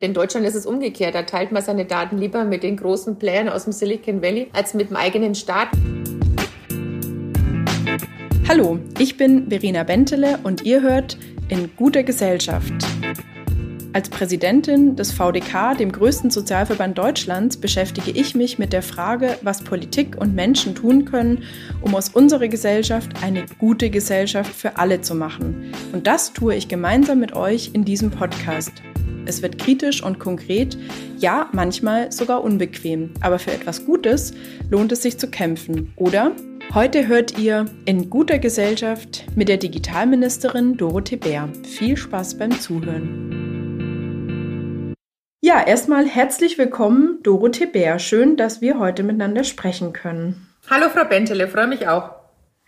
In Deutschland ist es umgekehrt. Da teilt man seine Daten lieber mit den großen Playern aus dem Silicon Valley als mit dem eigenen Staat. Hallo, ich bin Verena Bentele und ihr hört in guter Gesellschaft. Als Präsidentin des VDK, dem größten Sozialverband Deutschlands, beschäftige ich mich mit der Frage, was Politik und Menschen tun können, um aus unserer Gesellschaft eine gute Gesellschaft für alle zu machen. Und das tue ich gemeinsam mit euch in diesem Podcast. Es wird kritisch und konkret, ja, manchmal sogar unbequem. Aber für etwas Gutes lohnt es sich zu kämpfen, oder? Heute hört ihr in guter Gesellschaft mit der Digitalministerin Dorothee Bär. Viel Spaß beim Zuhören. Ja, erstmal herzlich willkommen, Dorothee Bär. Schön, dass wir heute miteinander sprechen können. Hallo, Frau Bentele, freue mich auch.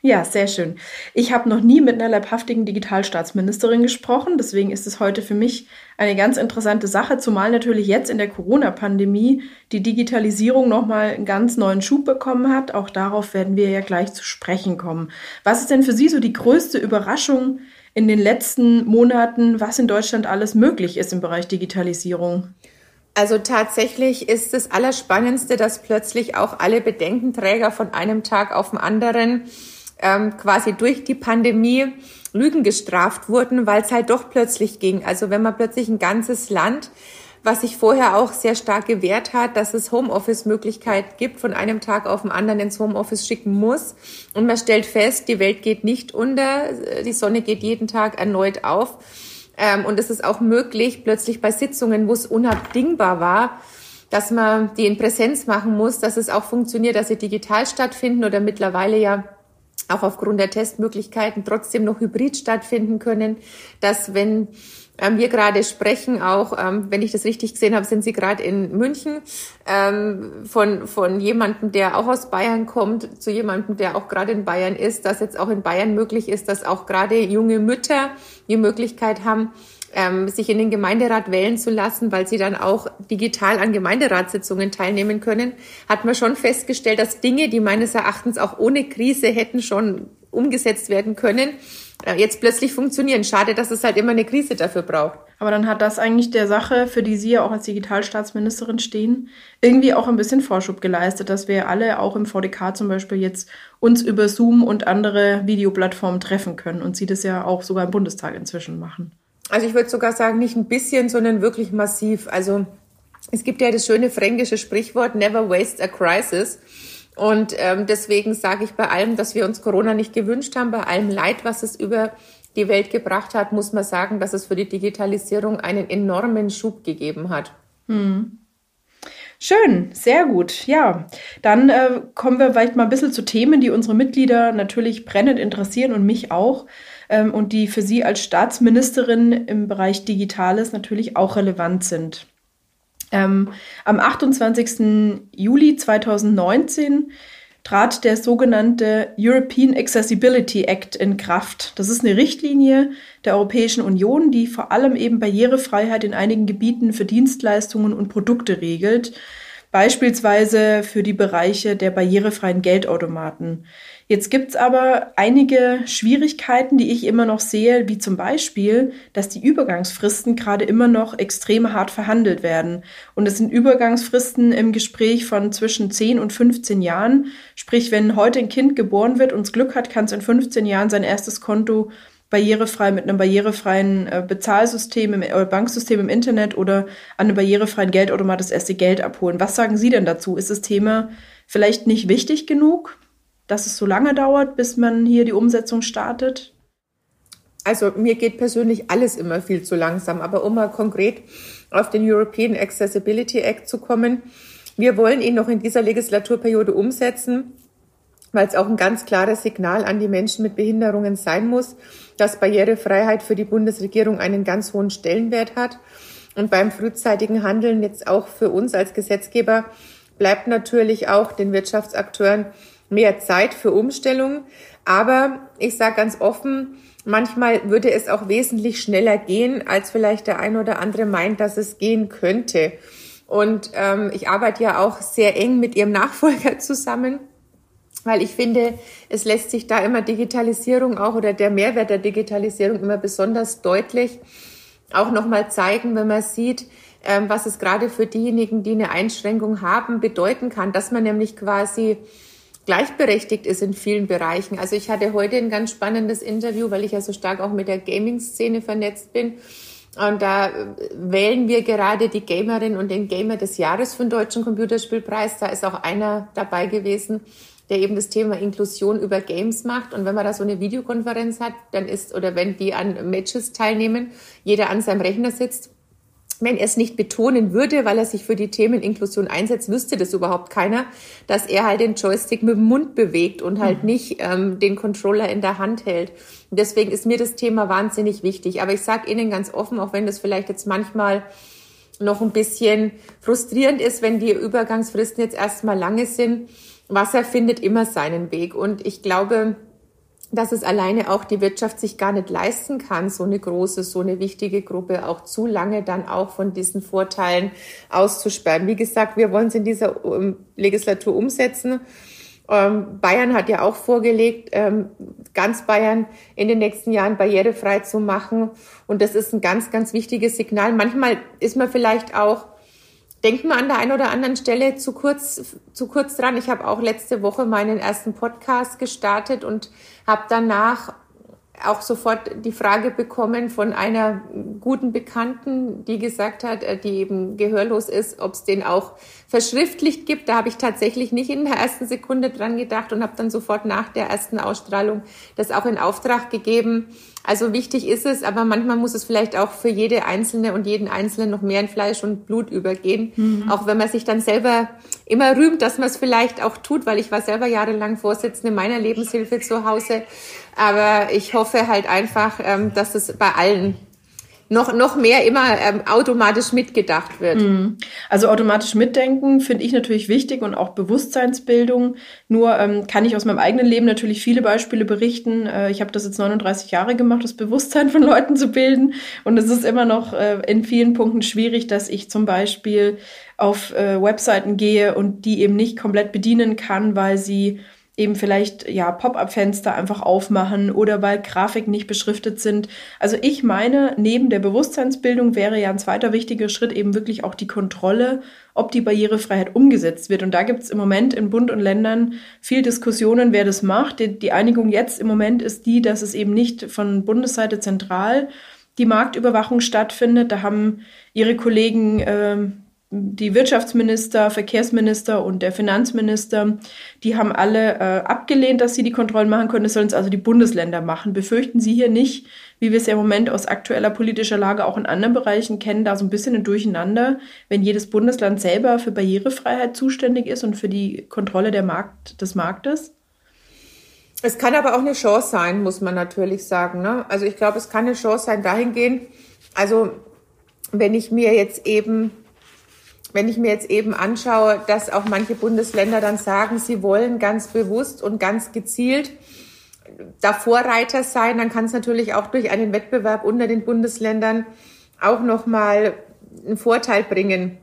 Ja, sehr schön. Ich habe noch nie mit einer leibhaftigen Digitalstaatsministerin gesprochen, deswegen ist es heute für mich eine ganz interessante Sache, zumal natürlich jetzt in der Corona-Pandemie die Digitalisierung nochmal einen ganz neuen Schub bekommen hat. Auch darauf werden wir ja gleich zu sprechen kommen. Was ist denn für Sie so die größte Überraschung in den letzten Monaten, was in Deutschland alles möglich ist im Bereich Digitalisierung? Also tatsächlich ist das Allerspannendste, dass plötzlich auch alle Bedenkenträger von einem Tag auf den anderen ähm, quasi durch die Pandemie Lügen gestraft wurden, weil es halt doch plötzlich ging. Also wenn man plötzlich ein ganzes Land was sich vorher auch sehr stark gewehrt hat, dass es Homeoffice-Möglichkeit gibt, von einem Tag auf den anderen ins Homeoffice schicken muss. Und man stellt fest, die Welt geht nicht unter, die Sonne geht jeden Tag erneut auf. Ähm, und es ist auch möglich, plötzlich bei Sitzungen, wo es unabdingbar war, dass man die in Präsenz machen muss, dass es auch funktioniert, dass sie digital stattfinden oder mittlerweile ja auch aufgrund der Testmöglichkeiten trotzdem noch hybrid stattfinden können, dass wenn ähm, wir gerade sprechen, auch ähm, wenn ich das richtig gesehen habe, sind Sie gerade in München ähm, von von jemandem, der auch aus Bayern kommt, zu jemandem, der auch gerade in Bayern ist, dass jetzt auch in Bayern möglich ist, dass auch gerade junge Mütter die Möglichkeit haben, ähm, sich in den Gemeinderat wählen zu lassen, weil sie dann auch digital an Gemeinderatssitzungen teilnehmen können, hat man schon festgestellt, dass Dinge, die meines Erachtens auch ohne Krise hätten schon umgesetzt werden können, äh, jetzt plötzlich funktionieren. Schade, dass es halt immer eine Krise dafür braucht. Aber dann hat das eigentlich der Sache, für die Sie ja auch als Digitalstaatsministerin stehen, irgendwie auch ein bisschen Vorschub geleistet, dass wir alle auch im VDK zum Beispiel jetzt uns über Zoom und andere Videoplattformen treffen können und Sie das ja auch sogar im Bundestag inzwischen machen. Also ich würde sogar sagen, nicht ein bisschen, sondern wirklich massiv. Also es gibt ja das schöne fränkische Sprichwort, never waste a crisis. Und ähm, deswegen sage ich bei allem, dass wir uns Corona nicht gewünscht haben, bei allem Leid, was es über die Welt gebracht hat, muss man sagen, dass es für die Digitalisierung einen enormen Schub gegeben hat. Hm. Schön, sehr gut. Ja, dann äh, kommen wir vielleicht mal ein bisschen zu Themen, die unsere Mitglieder natürlich brennend interessieren und mich auch ähm, und die für Sie als Staatsministerin im Bereich Digitales natürlich auch relevant sind. Ähm, am 28. Juli 2019 trat der sogenannte European Accessibility Act in Kraft. Das ist eine Richtlinie der Europäischen Union, die vor allem eben Barrierefreiheit in einigen Gebieten für Dienstleistungen und Produkte regelt, beispielsweise für die Bereiche der barrierefreien Geldautomaten. Jetzt gibt's aber einige Schwierigkeiten, die ich immer noch sehe, wie zum Beispiel, dass die Übergangsfristen gerade immer noch extrem hart verhandelt werden. Und es sind Übergangsfristen im Gespräch von zwischen 10 und 15 Jahren. Sprich, wenn heute ein Kind geboren wird und es Glück hat, kann es in 15 Jahren sein erstes Konto barrierefrei mit einem barrierefreien äh, Bezahlsystem im äh, Banksystem im Internet oder an einem barrierefreien Geldautomat das erste Geld abholen. Was sagen Sie denn dazu? Ist das Thema vielleicht nicht wichtig genug? Dass es so lange dauert, bis man hier die Umsetzung startet? Also mir geht persönlich alles immer viel zu langsam. Aber um mal konkret auf den European Accessibility Act zu kommen, wir wollen ihn noch in dieser Legislaturperiode umsetzen, weil es auch ein ganz klares Signal an die Menschen mit Behinderungen sein muss, dass Barrierefreiheit für die Bundesregierung einen ganz hohen Stellenwert hat. Und beim frühzeitigen Handeln jetzt auch für uns als Gesetzgeber bleibt natürlich auch den Wirtschaftsakteuren mehr Zeit für Umstellung. Aber ich sage ganz offen, manchmal würde es auch wesentlich schneller gehen, als vielleicht der ein oder andere meint, dass es gehen könnte. Und ähm, ich arbeite ja auch sehr eng mit ihrem Nachfolger zusammen, weil ich finde, es lässt sich da immer Digitalisierung auch oder der Mehrwert der Digitalisierung immer besonders deutlich auch nochmal zeigen, wenn man sieht, ähm, was es gerade für diejenigen, die eine Einschränkung haben, bedeuten kann, dass man nämlich quasi gleichberechtigt ist in vielen Bereichen. Also ich hatte heute ein ganz spannendes Interview, weil ich ja so stark auch mit der Gaming-Szene vernetzt bin. Und da äh, wählen wir gerade die Gamerin und den Gamer des Jahres für den Deutschen Computerspielpreis. Da ist auch einer dabei gewesen, der eben das Thema Inklusion über Games macht. Und wenn man da so eine Videokonferenz hat, dann ist, oder wenn die an Matches teilnehmen, jeder an seinem Rechner sitzt, wenn er es nicht betonen würde, weil er sich für die Themen Inklusion einsetzt, wüsste das überhaupt keiner, dass er halt den Joystick mit dem Mund bewegt und halt mhm. nicht ähm, den Controller in der Hand hält. Und deswegen ist mir das Thema wahnsinnig wichtig. Aber ich sage Ihnen ganz offen, auch wenn das vielleicht jetzt manchmal noch ein bisschen frustrierend ist, wenn die Übergangsfristen jetzt erstmal lange sind, Wasser findet immer seinen Weg. Und ich glaube, dass es alleine auch die Wirtschaft sich gar nicht leisten kann, so eine große, so eine wichtige Gruppe auch zu lange dann auch von diesen Vorteilen auszusperren. Wie gesagt, wir wollen es in dieser ähm, Legislatur umsetzen. Ähm, Bayern hat ja auch vorgelegt, ähm, ganz Bayern in den nächsten Jahren barrierefrei zu machen. Und das ist ein ganz, ganz wichtiges Signal. Manchmal ist man vielleicht auch denkt man an der einen oder anderen Stelle zu kurz, zu kurz dran. Ich habe auch letzte Woche meinen ersten Podcast gestartet und habe danach auch sofort die Frage bekommen von einer guten Bekannten, die gesagt hat, äh, die eben gehörlos ist, ob es den auch verschriftlicht gibt. Da habe ich tatsächlich nicht in der ersten Sekunde dran gedacht und habe dann sofort nach der ersten Ausstrahlung das auch in Auftrag gegeben. Also wichtig ist es, aber manchmal muss es vielleicht auch für jede Einzelne und jeden Einzelnen noch mehr in Fleisch und Blut übergehen. Mhm. Auch wenn man sich dann selber immer rühmt, dass man es vielleicht auch tut, weil ich war selber jahrelang Vorsitzende meiner Lebenshilfe zu Hause. Aber ich hoffe halt einfach, ähm, dass es bei allen noch, noch mehr immer ähm, automatisch mitgedacht wird. Mhm. Also automatisch mitdenken finde ich natürlich wichtig und auch Bewusstseinsbildung. Nur ähm, kann ich aus meinem eigenen Leben natürlich viele Beispiele berichten. Äh, ich habe das jetzt 39 Jahre gemacht, das Bewusstsein von Leuten zu bilden. Und es ist immer noch äh, in vielen Punkten schwierig, dass ich zum Beispiel auf äh, Webseiten gehe und die eben nicht komplett bedienen kann, weil sie eben vielleicht ja Pop-up-Fenster einfach aufmachen oder weil Grafiken nicht beschriftet sind. Also ich meine, neben der Bewusstseinsbildung wäre ja ein zweiter wichtiger Schritt eben wirklich auch die Kontrolle, ob die Barrierefreiheit umgesetzt wird. Und da gibt es im Moment in Bund und Ländern viel Diskussionen, wer das macht. Die, die Einigung jetzt im Moment ist die, dass es eben nicht von Bundesseite zentral die Marktüberwachung stattfindet. Da haben ihre Kollegen ähm, die Wirtschaftsminister, Verkehrsminister und der Finanzminister, die haben alle äh, abgelehnt, dass sie die Kontrollen machen können. Das sollen es also die Bundesländer machen. Befürchten Sie hier nicht, wie wir es ja im Moment aus aktueller politischer Lage auch in anderen Bereichen kennen, da so ein bisschen ein Durcheinander, wenn jedes Bundesland selber für Barrierefreiheit zuständig ist und für die Kontrolle der Markt, des Marktes? Es kann aber auch eine Chance sein, muss man natürlich sagen. Ne? Also ich glaube, es kann eine Chance sein dahingehend, also wenn ich mir jetzt eben wenn ich mir jetzt eben anschaue, dass auch manche Bundesländer dann sagen, sie wollen ganz bewusst und ganz gezielt da Vorreiter sein, dann kann es natürlich auch durch einen Wettbewerb unter den Bundesländern auch nochmal einen Vorteil bringen.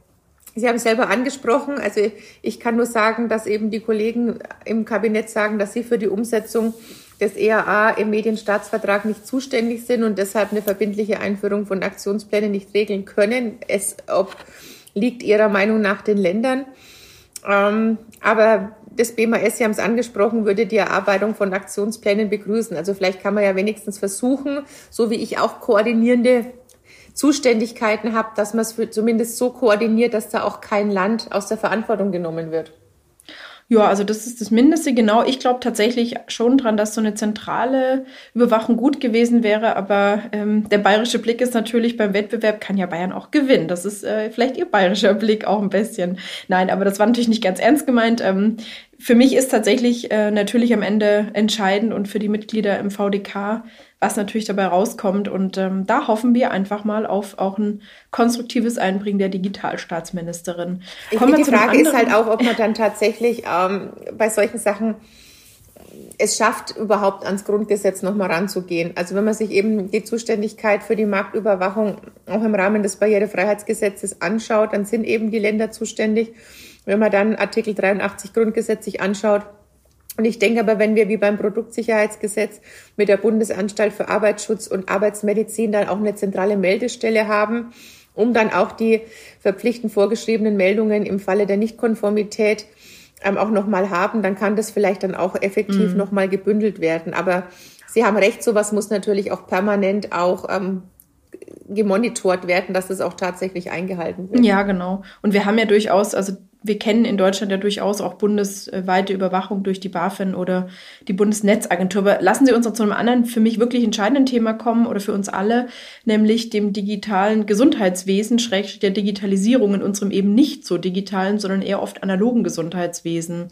Sie haben selber angesprochen, also ich kann nur sagen, dass eben die Kollegen im Kabinett sagen, dass sie für die Umsetzung des EAA im Medienstaatsvertrag nicht zuständig sind und deshalb eine verbindliche Einführung von Aktionsplänen nicht regeln können. Es, ob liegt ihrer Meinung nach den Ländern. Ähm, aber das BMAS, Sie haben es angesprochen, würde die Erarbeitung von Aktionsplänen begrüßen. Also vielleicht kann man ja wenigstens versuchen, so wie ich auch koordinierende Zuständigkeiten habe, dass man es zumindest so koordiniert, dass da auch kein Land aus der Verantwortung genommen wird. Ja, also das ist das Mindeste, genau. Ich glaube tatsächlich schon dran, dass so eine zentrale Überwachung gut gewesen wäre, aber ähm, der bayerische Blick ist natürlich beim Wettbewerb, kann ja Bayern auch gewinnen. Das ist äh, vielleicht ihr bayerischer Blick auch ein bisschen. Nein, aber das war natürlich nicht ganz ernst gemeint. Ähm, für mich ist tatsächlich äh, natürlich am Ende entscheidend und für die Mitglieder im VDK, was natürlich dabei rauskommt. Und ähm, da hoffen wir einfach mal auf auch ein konstruktives Einbringen der Digitalstaatsministerin. Ich Kommen die Frage ist halt auch, ob man dann tatsächlich ähm, bei solchen Sachen es schafft, überhaupt ans Grundgesetz nochmal ranzugehen. Also wenn man sich eben die Zuständigkeit für die Marktüberwachung auch im Rahmen des Barrierefreiheitsgesetzes anschaut, dann sind eben die Länder zuständig. Wenn man dann Artikel 83 Grundgesetz sich anschaut, und ich denke aber, wenn wir wie beim Produktsicherheitsgesetz mit der Bundesanstalt für Arbeitsschutz und Arbeitsmedizin dann auch eine zentrale Meldestelle haben um dann auch die verpflichtend vorgeschriebenen Meldungen im Falle der Nichtkonformität ähm, auch nochmal haben, dann kann das vielleicht dann auch effektiv mhm. nochmal gebündelt werden. Aber Sie haben recht, sowas muss natürlich auch permanent auch ähm, gemonitort werden, dass das auch tatsächlich eingehalten wird. Ja, genau. Und wir haben ja durchaus, also wir kennen in Deutschland ja durchaus auch bundesweite Überwachung durch die BaFin oder die Bundesnetzagentur. Aber lassen Sie uns noch zu einem anderen, für mich wirklich entscheidenden Thema kommen oder für uns alle, nämlich dem digitalen Gesundheitswesen, schrägstrich der Digitalisierung in unserem eben nicht so digitalen, sondern eher oft analogen Gesundheitswesen.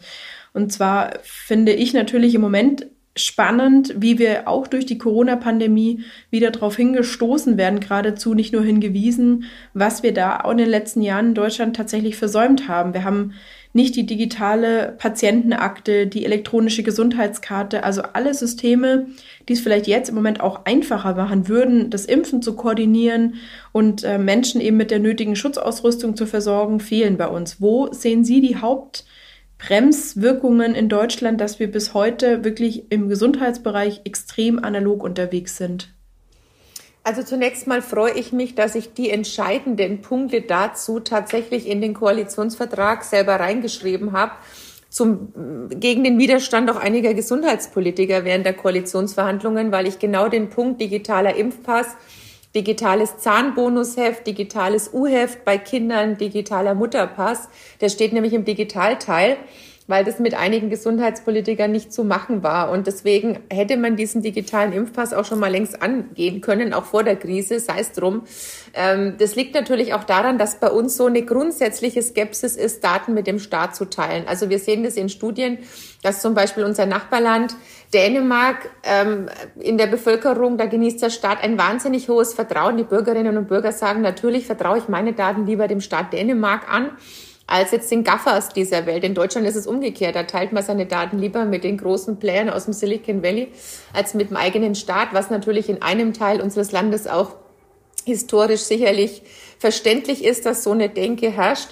Und zwar finde ich natürlich im Moment spannend, wie wir auch durch die Corona-Pandemie wieder darauf hingestoßen werden, geradezu nicht nur hingewiesen, was wir da auch in den letzten Jahren in Deutschland tatsächlich versäumt haben. Wir haben nicht die digitale Patientenakte, die elektronische Gesundheitskarte, also alle Systeme, die es vielleicht jetzt im Moment auch einfacher machen würden, das Impfen zu koordinieren und äh, Menschen eben mit der nötigen Schutzausrüstung zu versorgen, fehlen bei uns. Wo sehen Sie die Haupt Bremswirkungen in Deutschland, dass wir bis heute wirklich im Gesundheitsbereich extrem analog unterwegs sind? Also zunächst mal freue ich mich, dass ich die entscheidenden Punkte dazu tatsächlich in den Koalitionsvertrag selber reingeschrieben habe. Zum, gegen den Widerstand auch einiger Gesundheitspolitiker während der Koalitionsverhandlungen, weil ich genau den Punkt digitaler Impfpass digitales Zahnbonusheft, digitales U-Heft bei Kindern, digitaler Mutterpass. Der steht nämlich im Digitalteil weil das mit einigen Gesundheitspolitikern nicht zu machen war. Und deswegen hätte man diesen digitalen Impfpass auch schon mal längst angehen können, auch vor der Krise, sei es drum. Ähm, das liegt natürlich auch daran, dass bei uns so eine grundsätzliche Skepsis ist, Daten mit dem Staat zu teilen. Also wir sehen das in Studien, dass zum Beispiel unser Nachbarland Dänemark ähm, in der Bevölkerung, da genießt der Staat ein wahnsinnig hohes Vertrauen. Die Bürgerinnen und Bürger sagen, natürlich vertraue ich meine Daten lieber dem Staat Dänemark an als jetzt den Gaffers dieser Welt. In Deutschland ist es umgekehrt. Da teilt man seine Daten lieber mit den großen Playern aus dem Silicon Valley als mit dem eigenen Staat, was natürlich in einem Teil unseres Landes auch historisch sicherlich verständlich ist, dass so eine Denke herrscht.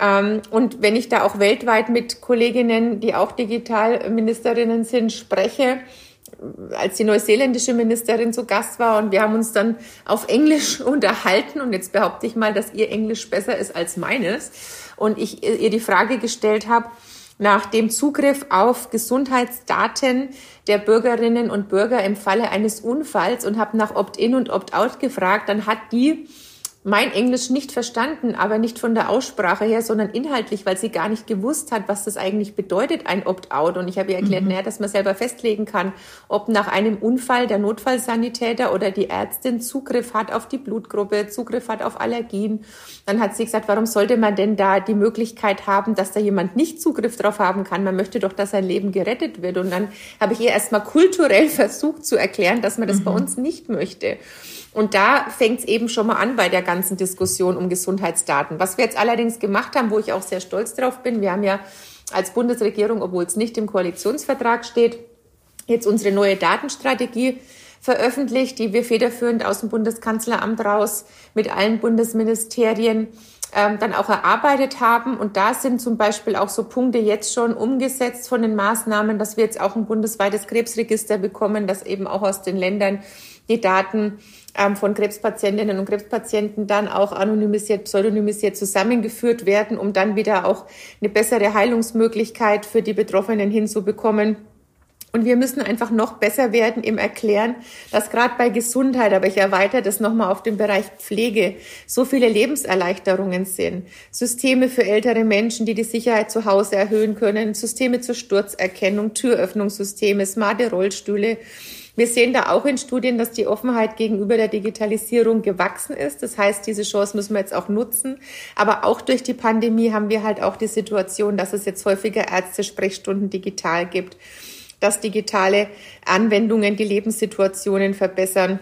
Ähm, und wenn ich da auch weltweit mit Kolleginnen, die auch Digitalministerinnen sind, spreche, als die neuseeländische Ministerin zu Gast war und wir haben uns dann auf Englisch unterhalten und jetzt behaupte ich mal, dass ihr Englisch besser ist als meines und ich ihr die Frage gestellt habe, nach dem Zugriff auf Gesundheitsdaten der Bürgerinnen und Bürger im Falle eines Unfalls und habe nach Opt-in und Opt-out gefragt, dann hat die mein Englisch nicht verstanden, aber nicht von der Aussprache her, sondern inhaltlich, weil sie gar nicht gewusst hat, was das eigentlich bedeutet, ein Opt-out. Und ich habe ihr erklärt, mhm. naja, dass man selber festlegen kann, ob nach einem Unfall der Notfallsanitäter oder die Ärztin Zugriff hat auf die Blutgruppe, Zugriff hat auf Allergien. Dann hat sie gesagt, warum sollte man denn da die Möglichkeit haben, dass da jemand nicht Zugriff drauf haben kann? Man möchte doch, dass sein Leben gerettet wird. Und dann habe ich ihr erstmal kulturell versucht zu erklären, dass man das mhm. bei uns nicht möchte. Und da fängt es eben schon mal an bei der ganzen Diskussion um Gesundheitsdaten. Was wir jetzt allerdings gemacht haben, wo ich auch sehr stolz drauf bin, wir haben ja als Bundesregierung, obwohl es nicht im Koalitionsvertrag steht, jetzt unsere neue Datenstrategie veröffentlicht, die wir federführend aus dem Bundeskanzleramt raus mit allen Bundesministerien ähm, dann auch erarbeitet haben. Und da sind zum Beispiel auch so Punkte jetzt schon umgesetzt von den Maßnahmen, dass wir jetzt auch ein bundesweites Krebsregister bekommen, dass eben auch aus den Ländern die Daten ähm, von Krebspatientinnen und Krebspatienten dann auch anonymisiert, pseudonymisiert zusammengeführt werden, um dann wieder auch eine bessere Heilungsmöglichkeit für die Betroffenen hinzubekommen. Und wir müssen einfach noch besser werden im Erklären, dass gerade bei Gesundheit, aber ich erweitere das nochmal auf den Bereich Pflege, so viele Lebenserleichterungen sind. Systeme für ältere Menschen, die die Sicherheit zu Hause erhöhen können, Systeme zur Sturzerkennung, Türöffnungssysteme, smarte Rollstühle. Wir sehen da auch in Studien, dass die Offenheit gegenüber der Digitalisierung gewachsen ist. Das heißt, diese Chance müssen wir jetzt auch nutzen. Aber auch durch die Pandemie haben wir halt auch die Situation, dass es jetzt häufiger Ärzte-Sprechstunden digital gibt, dass digitale Anwendungen die Lebenssituationen verbessern.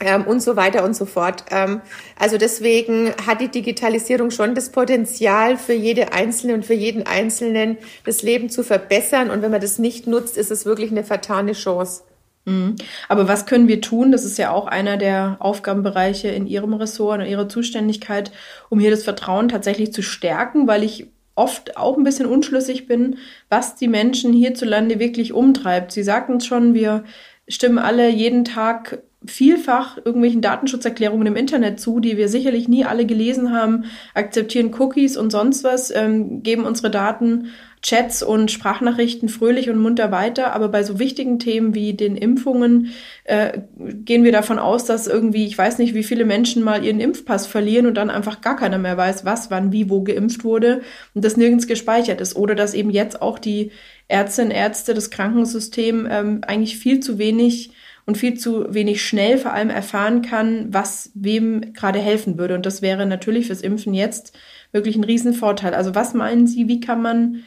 Ähm, und so weiter und so fort. Ähm, also deswegen hat die Digitalisierung schon das Potenzial für jede Einzelne und für jeden Einzelnen das Leben zu verbessern. Und wenn man das nicht nutzt, ist es wirklich eine vertane Chance. Mhm. Aber was können wir tun? Das ist ja auch einer der Aufgabenbereiche in Ihrem Ressort, in Ihrer Zuständigkeit, um hier das Vertrauen tatsächlich zu stärken, weil ich oft auch ein bisschen unschlüssig bin, was die Menschen hierzulande wirklich umtreibt. Sie sagten es schon, wir stimmen alle jeden Tag vielfach irgendwelchen Datenschutzerklärungen im Internet zu, die wir sicherlich nie alle gelesen haben, akzeptieren Cookies und sonst was, ähm, geben unsere Daten, Chats und Sprachnachrichten fröhlich und munter weiter. Aber bei so wichtigen Themen wie den Impfungen äh, gehen wir davon aus, dass irgendwie, ich weiß nicht, wie viele Menschen mal ihren Impfpass verlieren und dann einfach gar keiner mehr weiß, was, wann, wie, wo geimpft wurde und das nirgends gespeichert ist. Oder dass eben jetzt auch die Ärztinnen, Ärzte, das Krankensystem ähm, eigentlich viel zu wenig und viel zu wenig schnell vor allem erfahren kann, was wem gerade helfen würde. Und das wäre natürlich fürs Impfen jetzt wirklich ein Riesenvorteil. Also was meinen Sie, wie kann man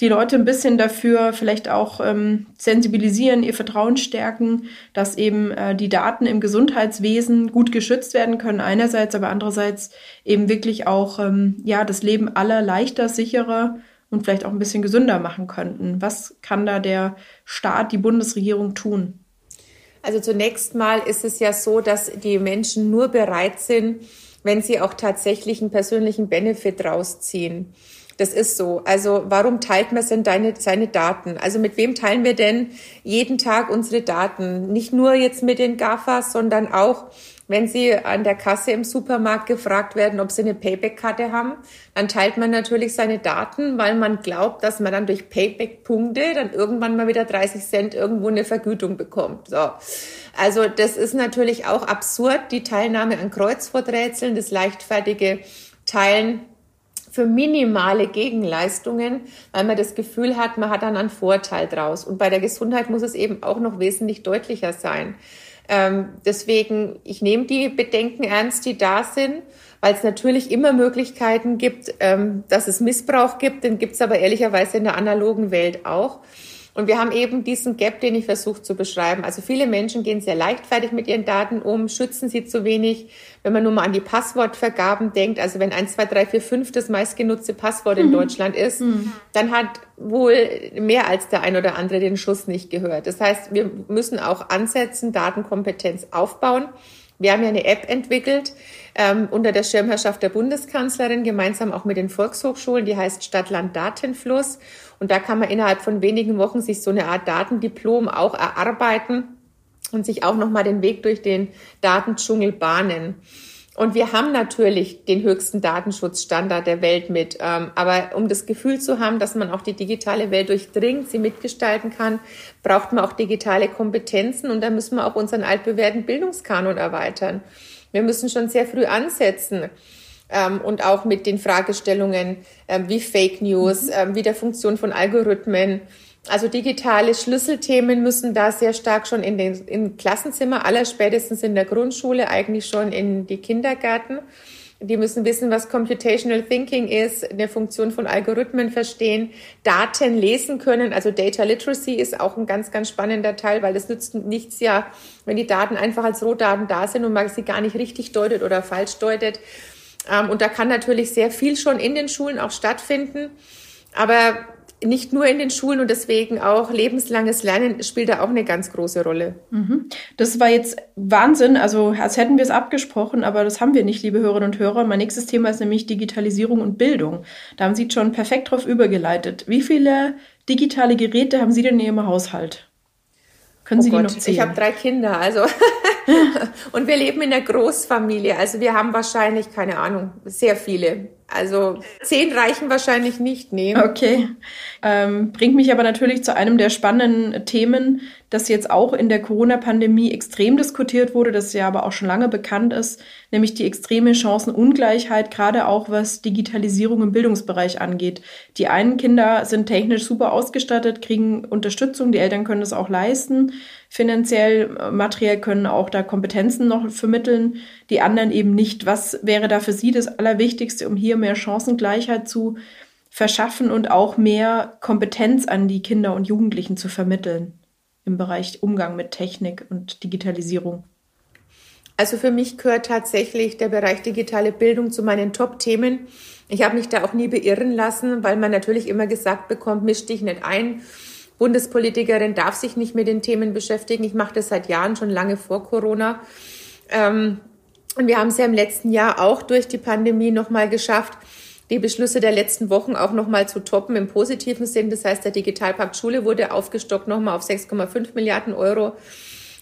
die Leute ein bisschen dafür vielleicht auch ähm, sensibilisieren, ihr Vertrauen stärken, dass eben äh, die Daten im Gesundheitswesen gut geschützt werden können einerseits, aber andererseits eben wirklich auch ähm, ja das Leben aller leichter, sicherer und vielleicht auch ein bisschen gesünder machen könnten. Was kann da der Staat, die Bundesregierung tun? Also zunächst mal ist es ja so, dass die Menschen nur bereit sind, wenn sie auch tatsächlich einen persönlichen Benefit rausziehen. Das ist so. Also warum teilt man denn deine, seine Daten? Also mit wem teilen wir denn jeden Tag unsere Daten? Nicht nur jetzt mit den GAFAs, sondern auch wenn Sie an der Kasse im Supermarkt gefragt werden, ob Sie eine Payback-Karte haben, dann teilt man natürlich seine Daten, weil man glaubt, dass man dann durch Payback-Punkte dann irgendwann mal wieder 30 Cent irgendwo eine Vergütung bekommt. So. Also das ist natürlich auch absurd, die Teilnahme an Kreuzworträtseln, das leichtfertige Teilen für minimale Gegenleistungen, weil man das Gefühl hat, man hat dann einen Vorteil draus. Und bei der Gesundheit muss es eben auch noch wesentlich deutlicher sein. Ähm, deswegen, ich nehme die Bedenken ernst, die da sind, weil es natürlich immer Möglichkeiten gibt, ähm, dass es Missbrauch gibt. Den gibt es aber ehrlicherweise in der analogen Welt auch. Und wir haben eben diesen Gap, den ich versuche zu beschreiben. Also viele Menschen gehen sehr leichtfertig mit ihren Daten um, schützen sie zu wenig. Wenn man nur mal an die Passwortvergaben denkt, also wenn 1, 2, 3, 4, 5 das meistgenutzte Passwort in mhm. Deutschland ist, mhm. dann hat wohl mehr als der ein oder andere den Schuss nicht gehört. Das heißt, wir müssen auch ansetzen, Datenkompetenz aufbauen. Wir haben ja eine App entwickelt ähm, unter der Schirmherrschaft der Bundeskanzlerin, gemeinsam auch mit den Volkshochschulen, die heißt Stadtland Datenfluss. Und da kann man innerhalb von wenigen Wochen sich so eine Art Datendiplom auch erarbeiten und sich auch nochmal den Weg durch den Datendschungel bahnen. Und wir haben natürlich den höchsten Datenschutzstandard der Welt mit. Ähm, aber um das Gefühl zu haben, dass man auch die digitale Welt durchdringt, sie mitgestalten kann, braucht man auch digitale Kompetenzen. Und da müssen wir auch unseren altbewährten Bildungskanon erweitern. Wir müssen schon sehr früh ansetzen ähm, und auch mit den Fragestellungen ähm, wie Fake News, mhm. ähm, wie der Funktion von Algorithmen. Also digitale Schlüsselthemen müssen da sehr stark schon in den in Klassenzimmer, aller spätestens in der Grundschule, eigentlich schon in die Kindergärten. Die müssen wissen, was Computational Thinking ist, eine Funktion von Algorithmen verstehen, Daten lesen können. Also Data Literacy ist auch ein ganz, ganz spannender Teil, weil das nützt nichts ja, wenn die Daten einfach als Rohdaten da sind und man sie gar nicht richtig deutet oder falsch deutet. Ähm, und da kann natürlich sehr viel schon in den Schulen auch stattfinden. Aber nicht nur in den Schulen und deswegen auch lebenslanges Lernen spielt da auch eine ganz große Rolle. Mhm. Das war jetzt Wahnsinn, also als hätten wir es abgesprochen, aber das haben wir nicht, liebe Hörerinnen und Hörer. Mein nächstes Thema ist nämlich Digitalisierung und Bildung. Da haben Sie schon perfekt drauf übergeleitet. Wie viele digitale Geräte haben Sie denn in Ihrem Haushalt? Können oh Sie Gott, die noch zählen? Ich habe drei Kinder, also und wir leben in einer Großfamilie. Also wir haben wahrscheinlich, keine Ahnung, sehr viele. Also zehn reichen wahrscheinlich nicht, nee. Okay. Ähm, bringt mich aber natürlich zu einem der spannenden Themen, das jetzt auch in der Corona-Pandemie extrem diskutiert wurde, das ja aber auch schon lange bekannt ist, nämlich die extreme Chancenungleichheit, gerade auch was Digitalisierung im Bildungsbereich angeht. Die einen Kinder sind technisch super ausgestattet, kriegen Unterstützung, die Eltern können das auch leisten finanziell, äh, materiell können auch da Kompetenzen noch vermitteln, die anderen eben nicht. Was wäre da für Sie das Allerwichtigste, um hier mehr Chancengleichheit zu verschaffen und auch mehr Kompetenz an die Kinder und Jugendlichen zu vermitteln im Bereich Umgang mit Technik und Digitalisierung? Also für mich gehört tatsächlich der Bereich digitale Bildung zu meinen Top-Themen. Ich habe mich da auch nie beirren lassen, weil man natürlich immer gesagt bekommt, misch dich nicht ein Bundespolitikerin darf sich nicht mit den Themen beschäftigen. Ich mache das seit Jahren, schon lange vor Corona. Ähm, und wir haben es ja im letzten Jahr auch durch die Pandemie nochmal geschafft, die Beschlüsse der letzten Wochen auch nochmal zu toppen im positiven Sinn. Das heißt, der Digitalpakt Schule wurde aufgestockt nochmal auf 6,5 Milliarden Euro.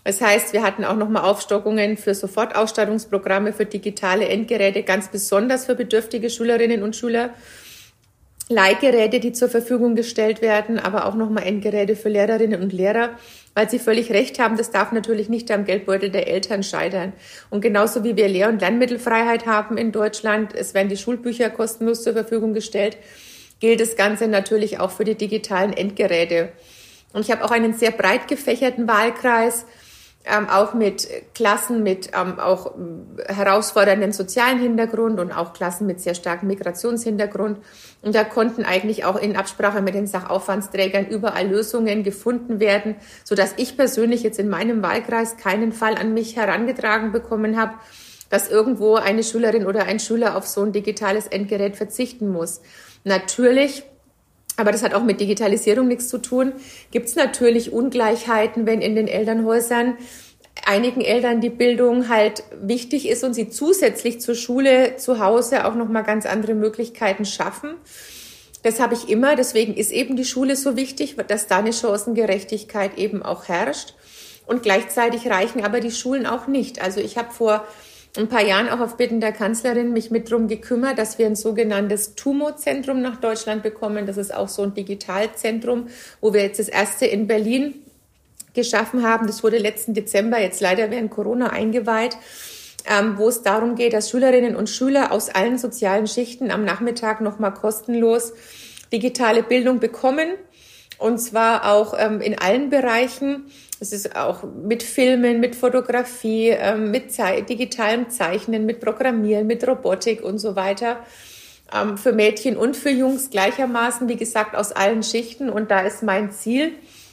Das heißt, wir hatten auch nochmal Aufstockungen für Sofortausstattungsprogramme für digitale Endgeräte, ganz besonders für bedürftige Schülerinnen und Schüler. Leihgeräte, die zur Verfügung gestellt werden, aber auch nochmal Endgeräte für Lehrerinnen und Lehrer, weil Sie völlig recht haben, das darf natürlich nicht am Geldbeutel der Eltern scheitern. Und genauso wie wir Lehr- und Lernmittelfreiheit haben in Deutschland, es werden die Schulbücher kostenlos zur Verfügung gestellt, gilt das Ganze natürlich auch für die digitalen Endgeräte. Und ich habe auch einen sehr breit gefächerten Wahlkreis ähm, auch mit Klassen mit ähm, auch herausfordernden sozialen Hintergrund und auch Klassen mit sehr starkem Migrationshintergrund. Und da konnten eigentlich auch in Absprache mit den Sachaufwandsträgern überall Lösungen gefunden werden, so dass ich persönlich jetzt in meinem Wahlkreis keinen Fall an mich herangetragen bekommen habe, dass irgendwo eine Schülerin oder ein Schüler auf so ein digitales Endgerät verzichten muss. Natürlich aber das hat auch mit Digitalisierung nichts zu tun. Gibt es natürlich Ungleichheiten, wenn in den Elternhäusern einigen Eltern die Bildung halt wichtig ist und sie zusätzlich zur Schule zu Hause auch noch mal ganz andere Möglichkeiten schaffen. Das habe ich immer. Deswegen ist eben die Schule so wichtig, dass da eine Chancengerechtigkeit eben auch herrscht. Und gleichzeitig reichen aber die Schulen auch nicht. Also ich habe vor ein paar Jahren auch auf Bitten der Kanzlerin mich mit drum gekümmert, dass wir ein sogenanntes TUMO-Zentrum nach Deutschland bekommen. Das ist auch so ein Digitalzentrum, wo wir jetzt das erste in Berlin geschaffen haben. Das wurde letzten Dezember jetzt leider während Corona eingeweiht. Ähm, wo es darum geht, dass Schülerinnen und Schüler aus allen sozialen Schichten am Nachmittag nochmal kostenlos digitale Bildung bekommen. Und zwar auch ähm, in allen Bereichen. Es ist auch mit Filmen, mit Fotografie, ähm, mit Ze digitalem Zeichnen, mit Programmieren, mit Robotik und so weiter. Ähm, für Mädchen und für Jungs gleichermaßen, wie gesagt, aus allen Schichten. Und da ist mein Ziel.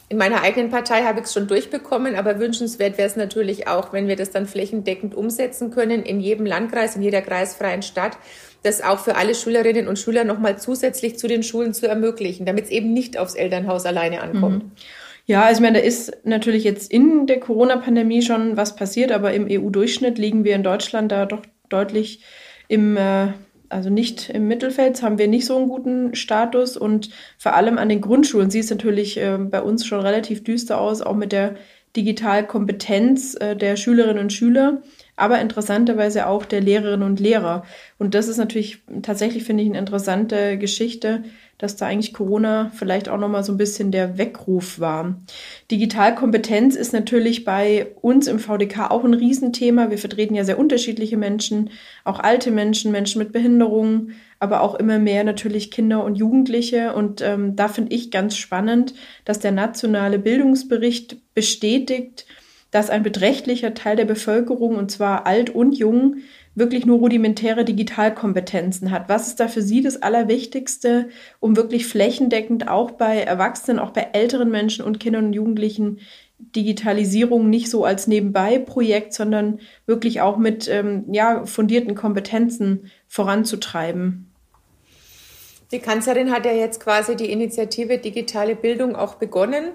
In meiner eigenen Partei habe ich es schon durchbekommen, aber wünschenswert wäre es natürlich auch, wenn wir das dann flächendeckend umsetzen können, in jedem Landkreis, in jeder kreisfreien Stadt, das auch für alle Schülerinnen und Schüler nochmal zusätzlich zu den Schulen zu ermöglichen, damit es eben nicht aufs Elternhaus alleine ankommt. Mhm. Ja, also ich meine, da ist natürlich jetzt in der Corona-Pandemie schon was passiert, aber im EU-Durchschnitt liegen wir in Deutschland da doch deutlich im, äh, also nicht im Mittelfeld, haben wir nicht so einen guten Status und vor allem an den Grundschulen sieht es natürlich äh, bei uns schon relativ düster aus, auch mit der Digitalkompetenz äh, der Schülerinnen und Schüler, aber interessanterweise auch der Lehrerinnen und Lehrer. Und das ist natürlich tatsächlich, finde ich, eine interessante Geschichte, dass da eigentlich Corona vielleicht auch nochmal so ein bisschen der Weckruf war. Digitalkompetenz ist natürlich bei uns im VDK auch ein Riesenthema. Wir vertreten ja sehr unterschiedliche Menschen, auch alte Menschen, Menschen mit Behinderungen, aber auch immer mehr natürlich Kinder und Jugendliche. Und ähm, da finde ich ganz spannend, dass der nationale Bildungsbericht bestätigt, dass ein beträchtlicher Teil der Bevölkerung, und zwar alt und jung, wirklich nur rudimentäre Digitalkompetenzen hat. Was ist da für Sie das Allerwichtigste, um wirklich flächendeckend auch bei Erwachsenen, auch bei älteren Menschen und Kindern und Jugendlichen Digitalisierung nicht so als Nebenbei-Projekt, sondern wirklich auch mit ähm, ja, fundierten Kompetenzen voranzutreiben? Die Kanzlerin hat ja jetzt quasi die Initiative Digitale Bildung auch begonnen.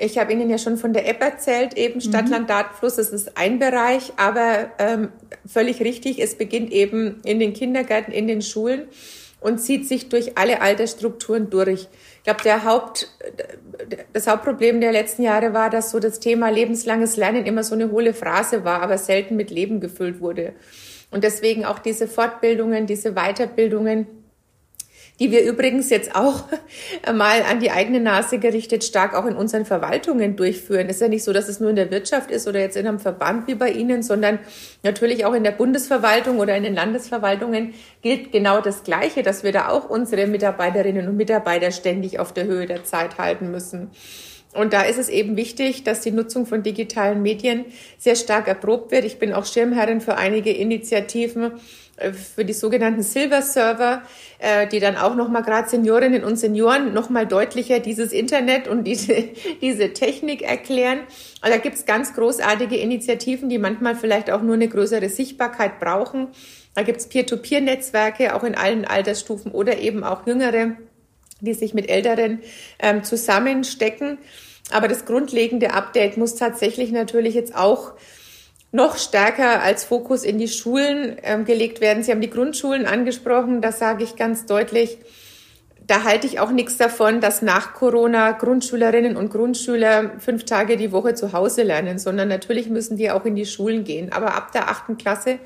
Ich habe Ihnen ja schon von der App erzählt, eben Stadtland mhm. Datenfluss, das ist ein Bereich, aber ähm, völlig richtig, es beginnt eben in den Kindergärten, in den Schulen und zieht sich durch alle Altersstrukturen durch. Ich glaube, der Haupt, das Hauptproblem der letzten Jahre war, dass so das Thema lebenslanges Lernen immer so eine hohle Phrase war, aber selten mit Leben gefüllt wurde. Und deswegen auch diese Fortbildungen, diese Weiterbildungen, die wir übrigens jetzt auch mal an die eigene Nase gerichtet stark auch in unseren Verwaltungen durchführen. Es ist ja nicht so, dass es nur in der Wirtschaft ist oder jetzt in einem Verband wie bei Ihnen, sondern natürlich auch in der Bundesverwaltung oder in den Landesverwaltungen gilt genau das Gleiche, dass wir da auch unsere Mitarbeiterinnen und Mitarbeiter ständig auf der Höhe der Zeit halten müssen. Und da ist es eben wichtig, dass die Nutzung von digitalen Medien sehr stark erprobt wird. Ich bin auch Schirmherrin für einige Initiativen, für die sogenannten Silver Server, äh, die dann auch nochmal gerade Seniorinnen und Senioren nochmal deutlicher dieses Internet und diese, diese Technik erklären. Also da gibt's ganz großartige Initiativen, die manchmal vielleicht auch nur eine größere Sichtbarkeit brauchen. Da gibt's Peer-to-Peer-Netzwerke, auch in allen Altersstufen oder eben auch Jüngere, die sich mit Älteren ähm, zusammenstecken. Aber das grundlegende Update muss tatsächlich natürlich jetzt auch noch stärker als Fokus in die Schulen ähm, gelegt werden. Sie haben die Grundschulen angesprochen. Da sage ich ganz deutlich, da halte ich auch nichts davon, dass nach Corona Grundschülerinnen und Grundschüler fünf Tage die Woche zu Hause lernen, sondern natürlich müssen die auch in die Schulen gehen. Aber ab der achten Klasse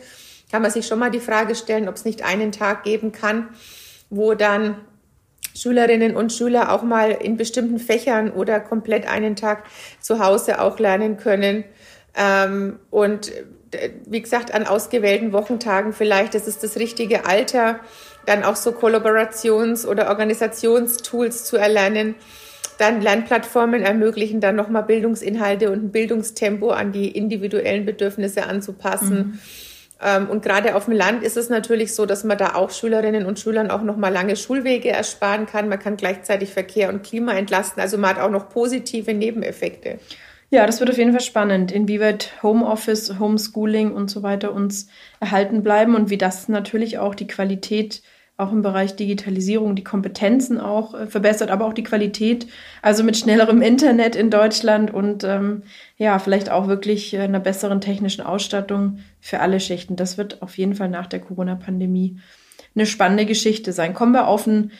kann man sich schon mal die Frage stellen, ob es nicht einen Tag geben kann, wo dann Schülerinnen und Schüler auch mal in bestimmten Fächern oder komplett einen Tag zu Hause auch lernen können. Ähm, und äh, wie gesagt, an ausgewählten Wochentagen vielleicht, das ist das richtige Alter, dann auch so Kollaborations- oder Organisationstools zu erlernen. Dann Lernplattformen ermöglichen dann nochmal Bildungsinhalte und ein Bildungstempo an die individuellen Bedürfnisse anzupassen. Mhm. Ähm, und gerade auf dem Land ist es natürlich so, dass man da auch Schülerinnen und Schülern auch noch mal lange Schulwege ersparen kann. Man kann gleichzeitig Verkehr und Klima entlasten. Also man hat auch noch positive Nebeneffekte. Ja, das wird auf jeden Fall spannend, inwieweit Homeoffice, Homeschooling und so weiter uns erhalten bleiben und wie das natürlich auch die Qualität auch im Bereich Digitalisierung die Kompetenzen auch äh, verbessert, aber auch die Qualität, also mit schnellerem Internet in Deutschland und ähm, ja, vielleicht auch wirklich äh, einer besseren technischen Ausstattung für alle Schichten. Das wird auf jeden Fall nach der Corona-Pandemie eine spannende Geschichte sein. Kommen wir auf ein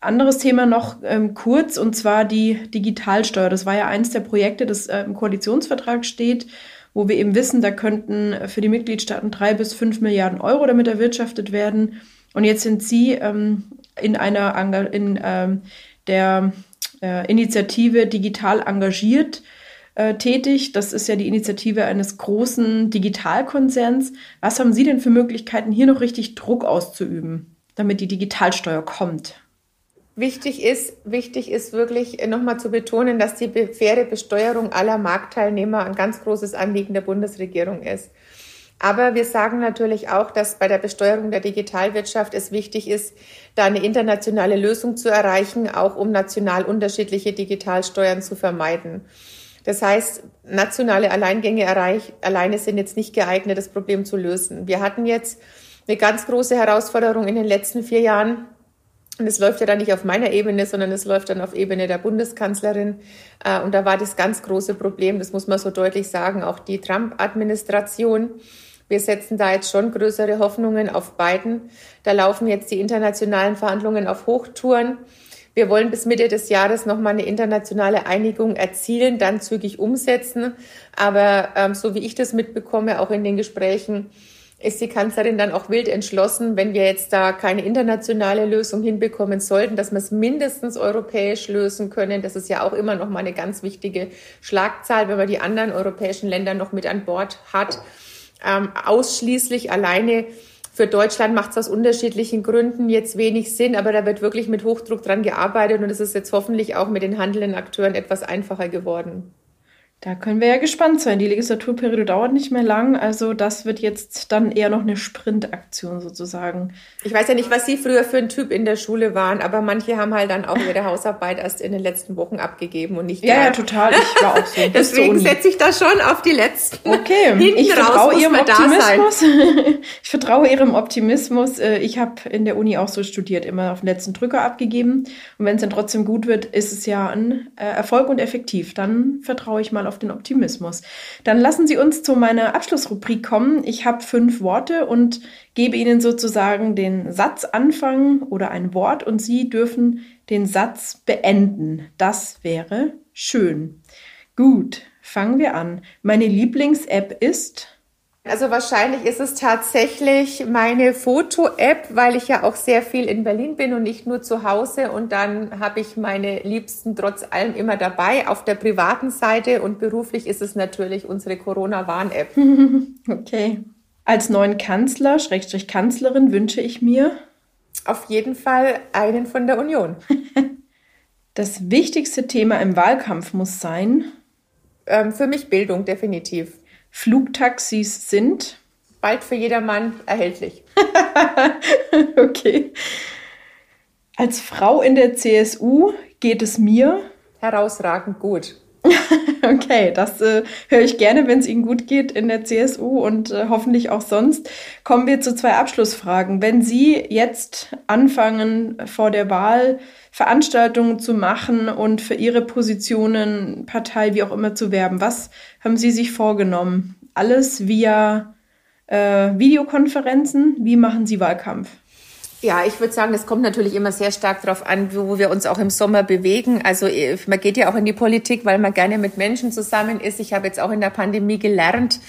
anderes Thema noch ähm, kurz, und zwar die Digitalsteuer. Das war ja eins der Projekte, das äh, im Koalitionsvertrag steht, wo wir eben wissen, da könnten für die Mitgliedstaaten drei bis fünf Milliarden Euro damit erwirtschaftet werden. Und jetzt sind Sie ähm, in einer in ähm, der äh, Initiative Digital engagiert äh, tätig. Das ist ja die Initiative eines großen Digitalkonzerns. Was haben Sie denn für Möglichkeiten, hier noch richtig Druck auszuüben, damit die Digitalsteuer kommt? Wichtig ist, wichtig ist wirklich nochmal zu betonen, dass die faire Besteuerung aller Marktteilnehmer ein ganz großes Anliegen der Bundesregierung ist. Aber wir sagen natürlich auch, dass bei der Besteuerung der Digitalwirtschaft es wichtig ist, da eine internationale Lösung zu erreichen, auch um national unterschiedliche Digitalsteuern zu vermeiden. Das heißt, nationale Alleingänge alleine sind jetzt nicht geeignet, das Problem zu lösen. Wir hatten jetzt eine ganz große Herausforderung in den letzten vier Jahren. Und es läuft ja dann nicht auf meiner Ebene, sondern es läuft dann auf Ebene der Bundeskanzlerin. Äh, und da war das ganz große Problem, das muss man so deutlich sagen, auch die Trump-Administration wir setzen da jetzt schon größere Hoffnungen auf Biden. Da laufen jetzt die internationalen Verhandlungen auf Hochtouren. Wir wollen bis Mitte des Jahres nochmal eine internationale Einigung erzielen, dann zügig umsetzen. Aber ähm, so wie ich das mitbekomme, auch in den Gesprächen, ist die Kanzlerin dann auch wild entschlossen, wenn wir jetzt da keine internationale Lösung hinbekommen sollten, dass wir es mindestens europäisch lösen können. Das ist ja auch immer noch mal eine ganz wichtige Schlagzahl, wenn man die anderen europäischen Länder noch mit an Bord hat ähm, ausschließlich alleine für Deutschland macht es aus unterschiedlichen Gründen jetzt wenig Sinn, aber da wird wirklich mit Hochdruck dran gearbeitet und es ist jetzt hoffentlich auch mit den handelnden Akteuren etwas einfacher geworden. Da können wir ja gespannt sein. Die Legislaturperiode dauert nicht mehr lang, also das wird jetzt dann eher noch eine Sprintaktion sozusagen. Ich weiß ja nicht, was Sie früher für ein Typ in der Schule waren, aber manche haben halt dann auch ihre Hausarbeit erst in den letzten Wochen abgegeben und nicht. Ja, ja, total. Ich war auch so. Deswegen setze ich da schon auf die letzten. Okay, ich vertraue Ihrem Optimismus. ich vertraue Ihrem Optimismus. Äh, ich habe in der Uni auch so studiert, immer auf den letzten Drücker abgegeben. Und wenn es dann trotzdem gut wird, ist es ja ein äh, Erfolg und effektiv. Dann vertraue ich mal auf den Optimismus. Dann lassen Sie uns zu meiner Abschlussrubrik kommen. Ich habe fünf Worte und gebe Ihnen sozusagen den Satzanfang oder ein Wort und Sie dürfen den Satz beenden. Das wäre schön. Gut, fangen wir an. Meine Lieblings-App ist also wahrscheinlich ist es tatsächlich meine Foto-App, weil ich ja auch sehr viel in Berlin bin und nicht nur zu Hause. Und dann habe ich meine Liebsten trotz allem immer dabei auf der privaten Seite. Und beruflich ist es natürlich unsere Corona-Warn-App. okay. Als neuen Kanzler, Schrägstrich Kanzlerin, wünsche ich mir auf jeden Fall einen von der Union. Das wichtigste Thema im Wahlkampf muss sein. Ähm, für mich Bildung, definitiv. Flugtaxis sind bald für jedermann erhältlich. okay. Als Frau in der CSU geht es mir herausragend gut. okay, das äh, höre ich gerne, wenn es Ihnen gut geht in der CSU und äh, hoffentlich auch sonst. Kommen wir zu zwei Abschlussfragen. Wenn Sie jetzt anfangen, vor der Wahl Veranstaltungen zu machen und für ihre Positionen, Partei, wie auch immer zu werben. Was haben Sie sich vorgenommen? Alles via äh, Videokonferenzen? Wie machen Sie Wahlkampf? Ja, ich würde sagen, es kommt natürlich immer sehr stark darauf an, wo wir uns auch im Sommer bewegen. Also äh, man geht ja auch in die Politik, weil man gerne mit Menschen zusammen ist. Ich habe jetzt auch in der Pandemie gelernt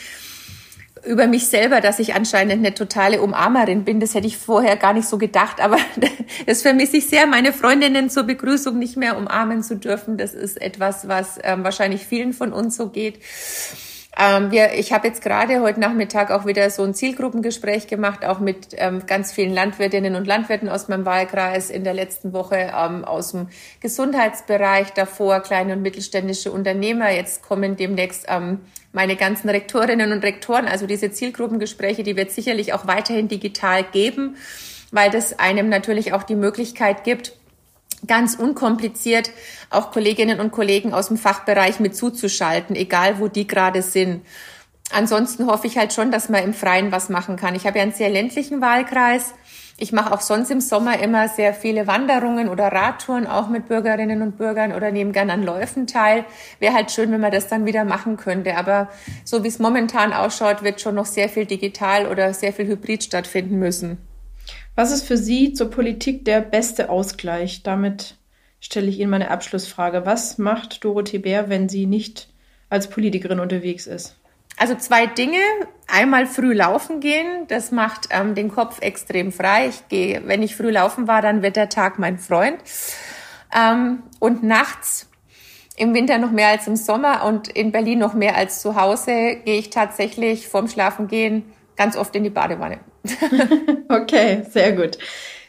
über mich selber, dass ich anscheinend eine totale Umarmerin bin. Das hätte ich vorher gar nicht so gedacht, aber das vermisse ich sehr, meine Freundinnen zur Begrüßung nicht mehr umarmen zu dürfen. Das ist etwas, was ähm, wahrscheinlich vielen von uns so geht. Ähm, wir, ich habe jetzt gerade heute Nachmittag auch wieder so ein Zielgruppengespräch gemacht, auch mit ähm, ganz vielen Landwirtinnen und Landwirten aus meinem Wahlkreis in der letzten Woche ähm, aus dem Gesundheitsbereich, davor kleine und mittelständische Unternehmer. Jetzt kommen demnächst ähm, meine ganzen Rektorinnen und Rektoren. Also diese Zielgruppengespräche, die wird sicherlich auch weiterhin digital geben, weil das einem natürlich auch die Möglichkeit gibt, ganz unkompliziert auch Kolleginnen und Kollegen aus dem Fachbereich mit zuzuschalten, egal wo die gerade sind. Ansonsten hoffe ich halt schon, dass man im Freien was machen kann. Ich habe ja einen sehr ländlichen Wahlkreis. Ich mache auch sonst im Sommer immer sehr viele Wanderungen oder Radtouren, auch mit Bürgerinnen und Bürgern oder nehme gern an Läufen teil. Wäre halt schön, wenn man das dann wieder machen könnte. Aber so wie es momentan ausschaut, wird schon noch sehr viel digital oder sehr viel hybrid stattfinden müssen. Was ist für Sie zur Politik der beste Ausgleich? Damit stelle ich Ihnen meine Abschlussfrage. Was macht Dorothee Bär, wenn sie nicht als Politikerin unterwegs ist? Also zwei Dinge. Einmal früh laufen gehen. Das macht ähm, den Kopf extrem frei. Ich gehe, wenn ich früh laufen war, dann wird der Tag mein Freund. Ähm, und nachts im Winter noch mehr als im Sommer und in Berlin noch mehr als zu Hause gehe ich tatsächlich vorm Schlafengehen ganz oft in die Badewanne. okay, sehr gut.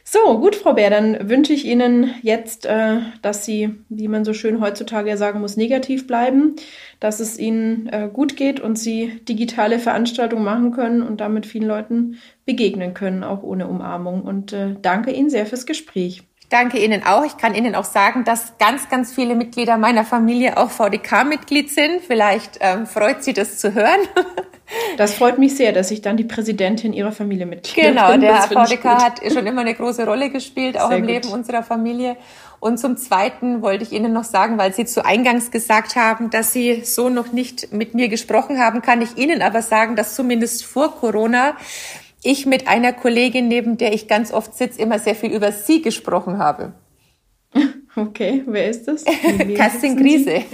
So, gut, Frau Bär, dann wünsche ich Ihnen jetzt, äh, dass Sie, wie man so schön heutzutage sagen muss, negativ bleiben, dass es Ihnen äh, gut geht und Sie digitale Veranstaltungen machen können und damit vielen Leuten begegnen können, auch ohne Umarmung. Und äh, danke Ihnen sehr fürs Gespräch. Danke Ihnen auch. Ich kann Ihnen auch sagen, dass ganz, ganz viele Mitglieder meiner Familie auch VDK-Mitglied sind. Vielleicht ähm, freut Sie das zu hören. Das freut mich sehr, dass ich dann die Präsidentin Ihrer Familie Mitglied genau, bin. Genau, der VDK hat schon immer eine große Rolle gespielt, auch sehr im gut. Leben unserer Familie. Und zum Zweiten wollte ich Ihnen noch sagen, weil Sie zu Eingangs gesagt haben, dass Sie so noch nicht mit mir gesprochen haben, kann ich Ihnen aber sagen, dass zumindest vor Corona ich mit einer Kollegin, neben der ich ganz oft sitze, immer sehr viel über Sie gesprochen habe. Okay, wer ist das? Kerstin Krise.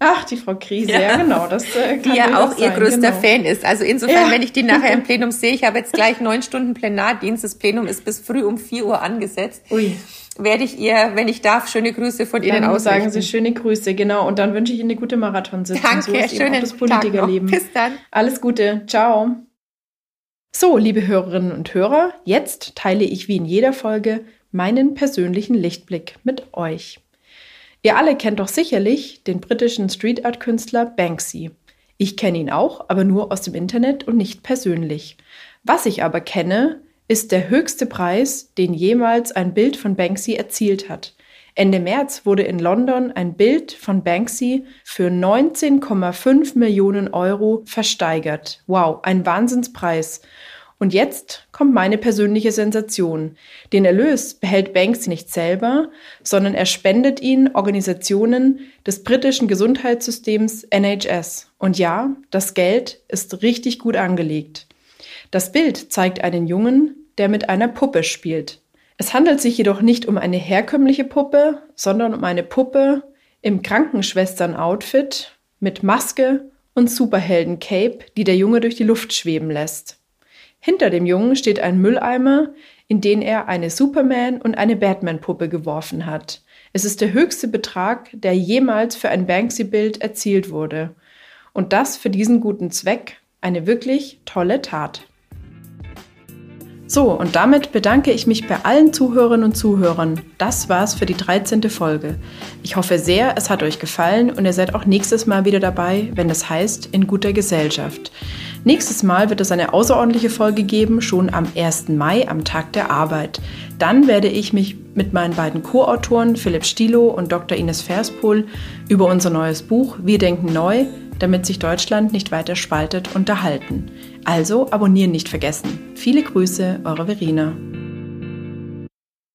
Ach, die Frau Krise, ja, ja genau. Das, äh, die ja auch ihr größter genau. Fan ist. Also insofern, ja. wenn ich die nachher im Plenum sehe, ich habe jetzt gleich neun Stunden Plenardienst, das Plenum ist bis früh um vier Uhr angesetzt. Ui. Werde ich ihr, wenn ich darf, schöne Grüße von Ihnen ausrichten. sagen Sie schöne Grüße, genau. Und dann wünsche ich Ihnen eine gute Marathonsitzung. Danke, so schönen das Politikerleben. Bis dann. Alles Gute. Ciao. So, liebe Hörerinnen und Hörer, jetzt teile ich wie in jeder Folge meinen persönlichen Lichtblick mit euch. Ihr alle kennt doch sicherlich den britischen Street Art Künstler Banksy. Ich kenne ihn auch, aber nur aus dem Internet und nicht persönlich. Was ich aber kenne, ist der höchste Preis, den jemals ein Bild von Banksy erzielt hat. Ende März wurde in London ein Bild von Banksy für 19,5 Millionen Euro versteigert. Wow, ein Wahnsinnspreis. Und jetzt kommt meine persönliche Sensation. Den Erlös behält Banksy nicht selber, sondern er spendet ihn Organisationen des britischen Gesundheitssystems NHS. Und ja, das Geld ist richtig gut angelegt. Das Bild zeigt einen Jungen, der mit einer Puppe spielt. Es handelt sich jedoch nicht um eine herkömmliche Puppe, sondern um eine Puppe im Krankenschwestern-Outfit mit Maske und Superhelden-Cape, die der Junge durch die Luft schweben lässt. Hinter dem Jungen steht ein Mülleimer, in den er eine Superman- und eine Batman-Puppe geworfen hat. Es ist der höchste Betrag, der jemals für ein Banksy-Bild erzielt wurde. Und das für diesen guten Zweck eine wirklich tolle Tat. So, und damit bedanke ich mich bei allen Zuhörerinnen und Zuhörern. Das war's für die 13. Folge. Ich hoffe sehr, es hat euch gefallen und ihr seid auch nächstes Mal wieder dabei, wenn es heißt In guter Gesellschaft. Nächstes Mal wird es eine außerordentliche Folge geben, schon am 1. Mai, am Tag der Arbeit. Dann werde ich mich mit meinen beiden Co-Autoren Philipp Stilo und Dr. Ines Verspohl über unser neues Buch Wir denken neu, damit sich Deutschland nicht weiter spaltet, unterhalten. Also abonnieren nicht vergessen. Viele Grüße, eure Verena.